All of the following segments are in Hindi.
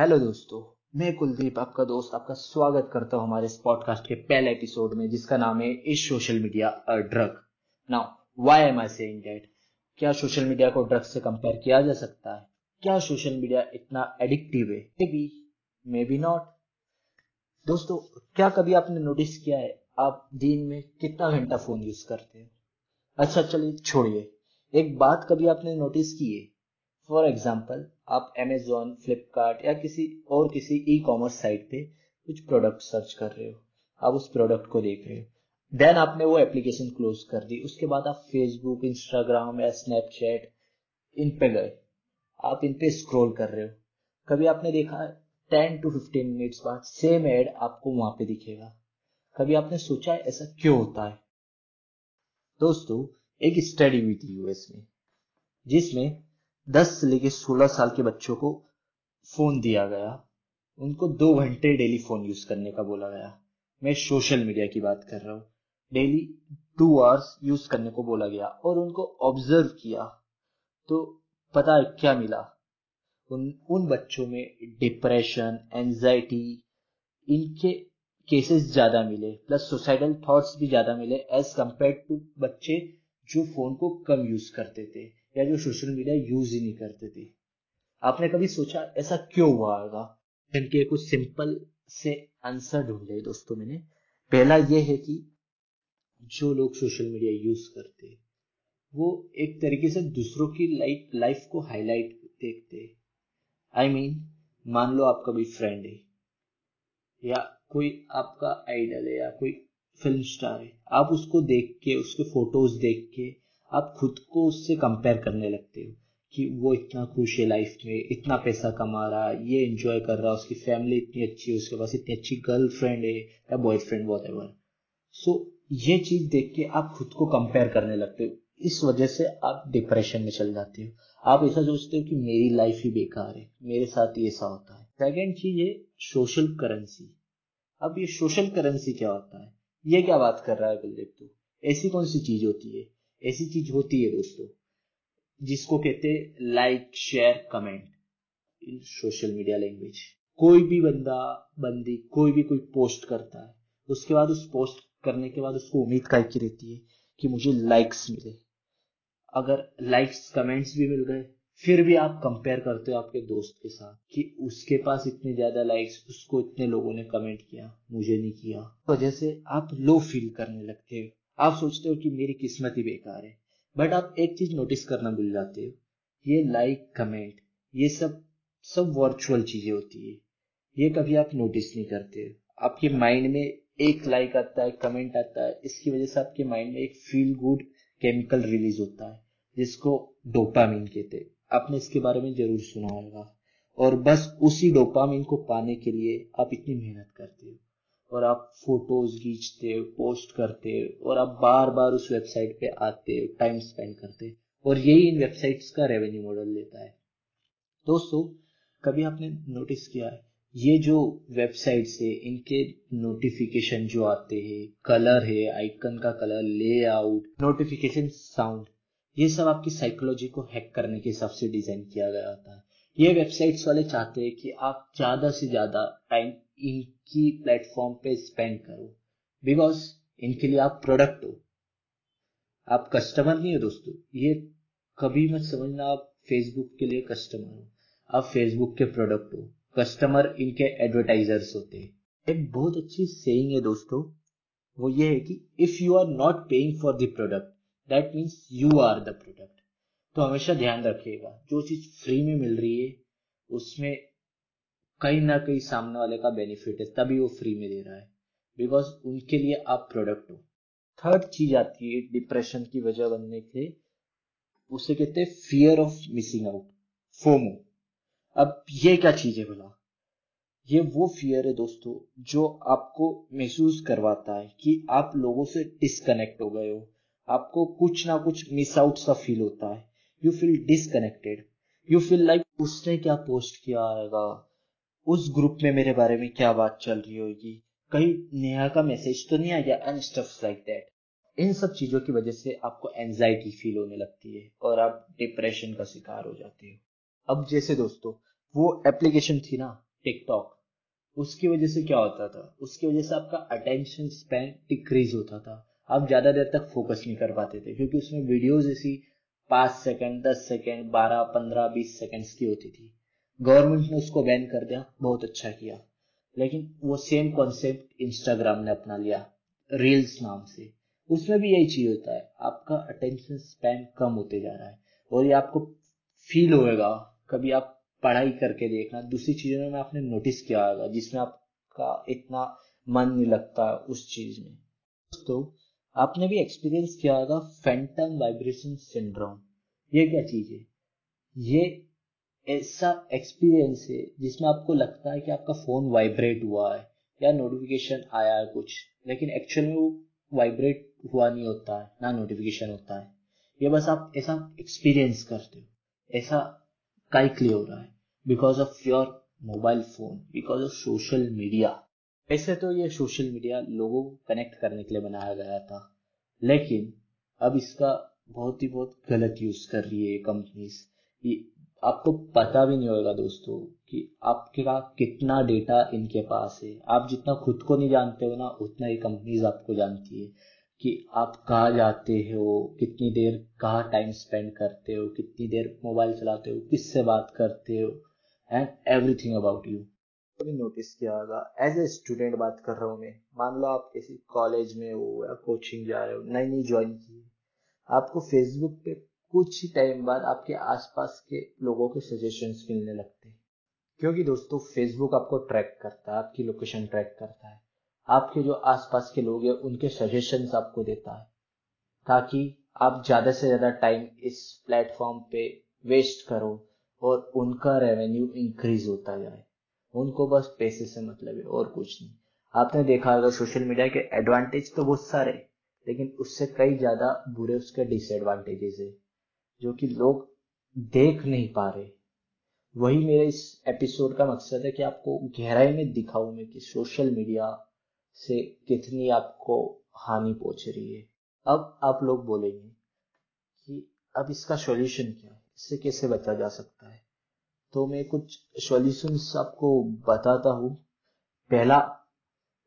हेलो दोस्तों, मैं कुलदीप, आपका दोस्त, आपका स्वागत करता हूँ हमारे इस पॉडकास्ट के पहले एपिसोड में, जिसका नाम है is social media a drug now why am I saying that क्या सोशल मीडिया को ड्रग से कंपेयर किया जा सकता है? क्या सोशल मीडिया इतना एडिक्टिव है? Maybe maybe not दोस्तों, क्या कभी आपने नोटिस किया है, आप दिन में कितना घंटा फ़ोन यूज़ करते हैं? अच्छा चलिए छोड़िए। एक बात कभी आपने नोटिस की है? फॉर एग्ज़ाम्पल आप अमेजोन फ्लिपकार्ट या किसी और किसी ई कॉमर्स साइट पे कुछ प्रोडक्ट सर्च कर रहे हो। आप उस प्रोडक्ट को देख रहे हो। देन आपने वो एप्लीकेशन क्लोज कर दी। उसके बाद आप फेसबुक इंस्टाग्राम या स्नैपचैट इन पे गए। आप इन पे स्क्रॉल कर रहे हो। कभी आपने देखा टेन टू फिफ्टीन मिनट्स बाद सेम एड आपको वहाँ पे दिखेगा। कभी आपने सोचा है, ऐसा क्यों होता है? दोस्तों, एक स्टडी हुई थी यूएस में, जिसमें दस से लेकर सोलह साल के बच्चों को फ़ोन दिया गया। उनको दो घंटे डेली फ़ोन यूज़ करने का बोला गया। मैं सोशल मीडिया की बात कर रहा हूँ। डेली टू आवर्स यूज़ करने को बोला गया और उनको ऑब्ज़र्व किया। तो पता है क्या मिला? उन उन बच्चों में डिप्रेशन एंजाइटी इनके केसेस ज़्यादा मिले। प्लस सुसाइडल थॉट्स भी ज़्यादा मिले एज कंपेयर टू बच्चे जो फ़ोन को कम यूज़ करते थे। या जो सोशल मीडिया यूज़ ही नहीं करते थे। आपने कभी सोचा ऐसा क्यों हुआ होगा? इनके कुछ सिंपल से आंसर ढूंढे दोस्तों मैंने। पहला ये है कि जो लोग सोशल मीडिया यूज़ करते वो एक तरीके से दूसरों की लाइफ लाइफ को हाईलाइट देखते। आई I मीन mean, मान लो आपका कोई फ्रेंड है या कोई आपका आइडल है या कोई फ़िल्म स्टार है आप उसको देख के उसके फ़ोटोज़ देख के आप खुद को उससे कंपेयर करने लगते हो कि वो इतना खुश है लाइफ में, इतना पैसा कमा रहा है, ये एंजॉय कर रहा है, उसकी फैमिली इतनी अच्छी है, उसके पास इतनी अच्छी गर्लफ्रेंड है, या बॉयफ्रेंड वॉट एवर सो ये चीज़ देख के आप खुद को कंपेयर करने लगते हो। इस वजह से आप डिप्रेशन में चल जाते हो। आप ऐसा सोचते हो कि मेरी लाइफ ही बेकार है, मेरे साथ ही ऐसा होता है। सेकेंड चीज़ है सोशल करेंसी अब ये सोशल करेंसी क्या होता है? ये क्या बात कर रहा है कुलदीप तू? ऐसी कौन सी चीज़ होती है? ऐसी चीज़ होती है दोस्तों, जिसको कहते like share comment in social media language कोई भी बंदा, बंदी कोई भी कोई पोस्ट करता है, उसके बाद उस पोस्ट करने के बाद उसको उम्मीद काय की रहती है कि मुझे लाइक्स मिले। अगर लाइक्स कमेंट्स भी मिल गए, फिर भी आप कंपेयर करते हो आपके दोस्त के साथ कि उसके पास इतने ज़्यादा लाइक्स उसको इतने लोगों ने कमेंट किया, मुझे नहीं किया। वजह तो से आप लो फील करने लगते हो। आप सोचते हो कि मेरी किस्मत ही बेकार है बट आप एक चीज़ नोटिस करना भूल जाते हो। ये लाइक कमेंट ये सब सब वर्चुअल चीज़ें होती है। ये कभी आप नोटिस नहीं करते आपके माइंड में एक लाइक आता है कमेंट आता है, इसकी वजह से आपके माइंड में एक फील गुड केमिकल रिलीज़ होता है, जिसको डोपामिन कहते हैं। आपने इसके बारे में ज़रूर सुना होगा। और बस उसी डोपामिन को पाने के लिए आप इतनी मेहनत करते हो। और आप फ़ोटोज़ खींचते पोस्ट करते, और आप बार बार उस वेबसाइट पे आते टाइम स्पेंड करते। और यही इन वेबसाइट्स का रेवेन्यू मॉडल लेता है। दोस्तों, कभी आपने नोटिस किया है? ये जो वेबसाइट्स है, इनके नोटिफिकेशन जो आते हैं कलर है आइकन का कलर लेआउट नोटिफिकेशन साउंड ये सब आपकी साइकोलॉजी को हैक करने के हिसाब से डिज़ाइन किया गया होता है। ये वेबसाइट्स वाले चाहते हैं कि आप ज़्यादा से ज़्यादा टाइम इनकी प्लेटफॉर्म पे स्पेंड करो। बिकॉज़ इनके लिए आप प्रोडक्ट हो। आप कस्टमर नहीं हो दोस्तों। ये कभी मत समझना आप फेसबुक के लिए कस्टमर हो। आप फेसबुक के प्रोडक्ट हो। कस्टमर इनके एडवर्टाइजर्स होते हैं। एक बहुत अच्छी सेइंग है दोस्तों। वो ये है कि if you are not paying for the product that means you are the product तो हमेशा ध्यान रखिएगा। जो चीज़ फ्री में मिल रही है, उसमें कहीं ना कहीं सामने वाले का बेनिफिट है, तभी वो फ्री में दे रहा है। बिकॉज़ उनके लिए आप प्रोडक्ट हो। थर्ड चीज़ आती है डिप्रेशन की वजह बनने के, उसे कहते हैं fear of missing out FOMO. अब ये क्या चीज़ है बोला ये वो फियर है दोस्तों, जो आपको महसूस करवाता है कि आप लोगों से डिस्कनेक्ट हो गए हो। आपको कुछ ना कुछ मिस आउट सा फील होता है। You feel disconnected you feel like उसने क्या पोस्ट किया आएगा? उस ग्रुप में मेरे बारे में क्या बात चल रही होगी? कहीं नेहा का मैसेज तो नहीं आ गया एंड स्टफ़ लाइक दैट इन सब चीज़ों की वजह से आपको एंजाइटी फील होने लगती है और आप डिप्रेशन का शिकार हो जाते हो। अब जैसे दोस्तों, वो एप्लीकेशन थी ना टिकटॉक उसकी वजह से क्या होता था? उसकी वजह से आपका अटेंशन स्पैन डिक्रीज होता था। आप ज़्यादा देर तक फोकस नहीं कर पाते थे, क्योंकि उसमें वीडियोज़ ऐसी पाँच सेकेंड दस सेकेंड बारह, पंद्रह, बीस सेकंड्स की होती थी। गवर्नमेंट ने उसको बैन कर दिया, बहुत अच्छा किया। लेकिन वो सेम कॉन्सेप्ट इंस्टाग्राम ने अपना लिया रील्स नाम से। उसमें भी यही चीज़ होता है, आपका अटेंशन स्पैन कम होते जा रहा है। और ये आपको फील होएगा, कभी आप पढ़ाई करके देखना, दूसरी चीज़ों में आपने नोटिस किया होगा, जिसमें आपका इतना मन नहीं लगता उस चीज़ में। दोस्तों आपने भी एक्सपीरियंस किया होगा फैंटम वाइब्रेशन सिंड्रोम ये क्या चीज़ है? ये ऐसा एक्सपीरियंस है जिसमें आपको लगता है कि आपका फ़ोन वाइब्रेट हुआ है या नोटिफिकेशन आया है कुछ, लेकिन एक्चुअल में वो वाइब्रेट हुआ नहीं होता है, ना नोटिफिकेशन होता है। ये बस आप ऐसा एक्सपीरियंस करते हो, ऐसा काइकली हो रहा है because of your mobile phone because of social media ऐसे तो ये सोशल मीडिया लोगों को कनेक्ट करने के लिए बनाया गया था, लेकिन अब इसका बहुत ही बहुत गलत यूज़ कर रही है कंपनीज़ आपको पता भी नहीं होगा दोस्तों कि आपके का कितना डेटा इनके पास है। आप जितना खुद को नहीं जानते हो ना, उतना ही कंपनीज़ आपको जानती है कि आप कहाँ जाते हो, कितनी देर कहाँ टाइम स्पेंड करते हो, कितनी देर मोबाइल चलाते हो, किससे बात करते हो एंड एवरीथिंग अबाउट यू कभी नोटिस किया होगा एज ए स्टूडेंट बात कर रहा हूँ मैं, मान लो आप किसी कॉलेज में हो या कोचिंग जा रहे हो नई नई ज्वाइन की आपको फेसबुक पे कुछ ही टाइम बाद आपके आसपास के लोगों के सजेशंस मिलने लगते हैं। क्योंकि दोस्तों फेसबुक आपको ट्रैक करता है, आपकी लोकेशन ट्रैक करता है। आपके जो आसपास के लोग हैं, उनके सजेशंस आपको देता है। ताकि आप ज़्यादा से ज़्यादा टाइम इस प्लेटफॉर्म पे वेस्ट करो और उनका रेवेन्यू इंक्रीज होता जाए। उनको बस पैसे से मतलब है, और कुछ नहीं। आपने देखा होगा सोशल मीडिया के एडवांटेज तो बहुत सारे लेकिन उससे कई ज़्यादा बुरे उसके डिसएडवांटेजेस है। जो कि लोग देख नहीं पा रहे। वही मेरे इस एपिसोड का मकसद है कि आपको गहराई में दिखाऊँ मैं कि सोशल मीडिया से कितनी आपको हानि पहुँच रही है। अब आप लोग बोलेंगे कि अब इसका सॉल्यूशन क्या है? इससे कैसे बचा जा सकता है? तो मैं कुछ सॉल्यूशंस आपको बताता हूँ। पहला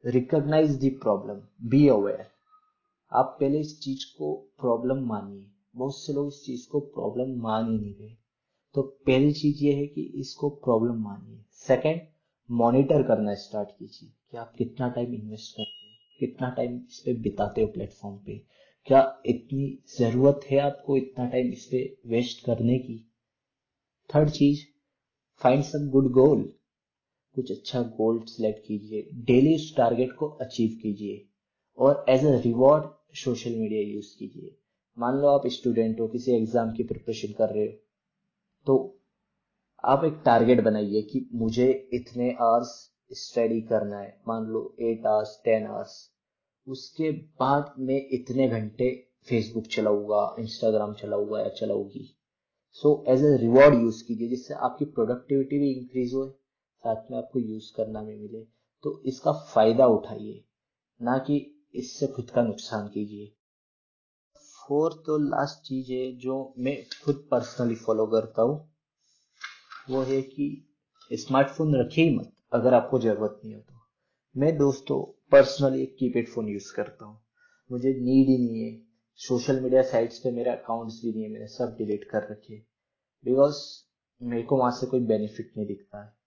recognise the problem be aware आप पहले इस चीज़ को प्रॉब्लम मानिए। बहुत से लोग इस चीज़ को प्रॉब्लम मान ही नहीं रहे तो पहली चीज़ ये है कि इसको प्रॉब्लम मानिए। सेकंड मॉनिटर करना स्टार्ट कीजिए कि आप कितना टाइम इन्वेस्ट करते हैं, कितना टाइम इस पे बिताते हो प्लेटफॉर्म पे। क्या इतनी ज़रूरत है आपको इतना टाइम इस पे वेस्ट करने की? थर्ड चीज़ फाइंड सम गुड गोल कुछ अच्छा गोल सिलेक्ट कीजिए। डेली उस टारगेट को अचीव कीजिए। और as a reward social media use कीजिए। मान लो आप स्टूडेंट हो, किसी एग्ज़ाम की प्रिपरेशन कर रहे हो तो आप एक टारगेट बनाइए कि मुझे इतने आवर्स स्टडी करना है। मान लो एट आवर्स टेन आवर्स उसके बाद मैं इतने घंटे फेसबुक चलाऊँगा इंस्टाग्राम चलाऊँगा या चलाऊँगी। So as a reward use कीजिए, जिससे आपकी प्रोडक्टिविटी भी इंक्रीज हो साथ में आपको यूज़ करना भी मिले। तो इसका फ़ायदा उठाइए, ना कि इससे खुद का नुकसान कीजिए। फोर्थ और लास्ट चीज़ है जो मैं खुद पर्सनली फॉलो करता हूँ, वो है कि स्मार्टफ़ोन रखे ही मत, अगर आपको ज़रूरत नहीं हो तो। मैं दोस्तों पर्सनली एक कीपैड फ़ोन यूज़ करता हूँ। मुझे नीड ही नहीं है। सोशल मीडिया साइट्स पे मेरे अकाउंट्स भी नहीं है, मैंने सब डिलीट कर रखे बिकॉज़ मेरे को वहाँ से कोई बेनिफिट नहीं दिखता। है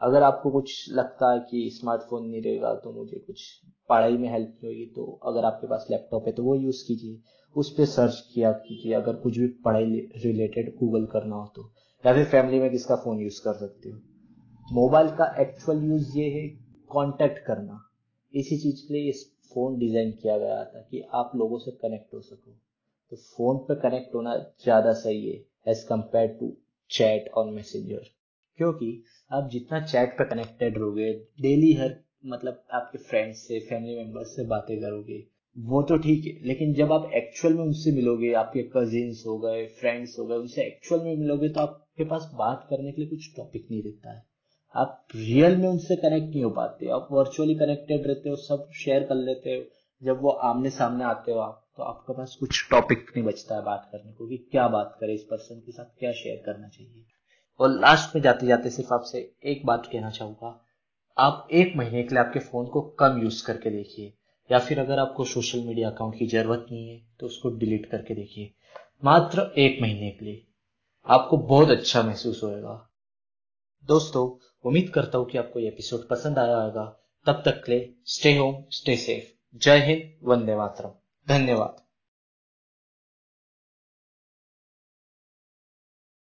अगर आपको कुछ लगता है कि स्मार्टफ़ोन नहीं रहेगा तो मुझे कुछ पढ़ाई में हेल्प नहीं होगी तो अगर आपके पास लैपटॉप है तो वो यूज़ कीजिए। उस पर सर्च किया कीजिए, अगर कुछ भी पढ़ाई रिलेटेड गूगल करना हो तो। या फिर फैमिली में किसका फ़ोन यूज़ कर सकते हो। मोबाइल का एक्चुअल यूज़ ये है कांटेक्ट करना। इसी चीज़ के लिए इस फ़ोन डिज़ाइन किया गया था कि आप लोगों से कनेक्ट हो सको। तो फ़ोन पर कनेक्ट होना ज़्यादा सही है एज कंपेयर टू चैट और मैसेंजर क्योंकि आप जितना चैट पे कनेक्टेड रहोगे डेली हर मतलब आपके फ्रेंड्स से फैमिली मेंबर्स से बातें करोगे, वो तो ठीक है। लेकिन जब आप एक्चुअल में उनसे मिलोगे, आपके कजिन्स हो गए फ्रेंड्स हो गए, उनसे एक्चुअल में मिलोगे तो आपके पास बात करने के लिए कुछ टॉपिक नहीं रहता है। आप रियल में उनसे कनेक्ट नहीं हो पाते, आप वर्चुअली कनेक्टेड रहते हो, सब शेयर कर लेते हो। जब वो आमने सामने आते हो आप तो आपके पास कुछ टॉपिक नहीं बचता है बात करने को कि क्या बात करें इस पर्सन के साथ, क्या शेयर करना चाहिए। और लास्ट में जाते जाते सिर्फ़ आपसे एक बात कहना चाहूँगा। आप एक महीने के लिए आपके फ़ोन को कम यूज़ करके देखिए, या फिर अगर आपको सोशल मीडिया अकाउंट की ज़रूरत नहीं है तो उसको डिलीट करके देखिए। मात्र एक महीने के लिए। आपको बहुत अच्छा महसूस होएगा। दोस्तों, उम्मीद करता हूँ कि आपको ये एपिसोड पसंद आया होगा। तब तक के लिए स्टे होम स्टे सेफ़ जय हिंद, वंदे मातरम। धन्यवाद।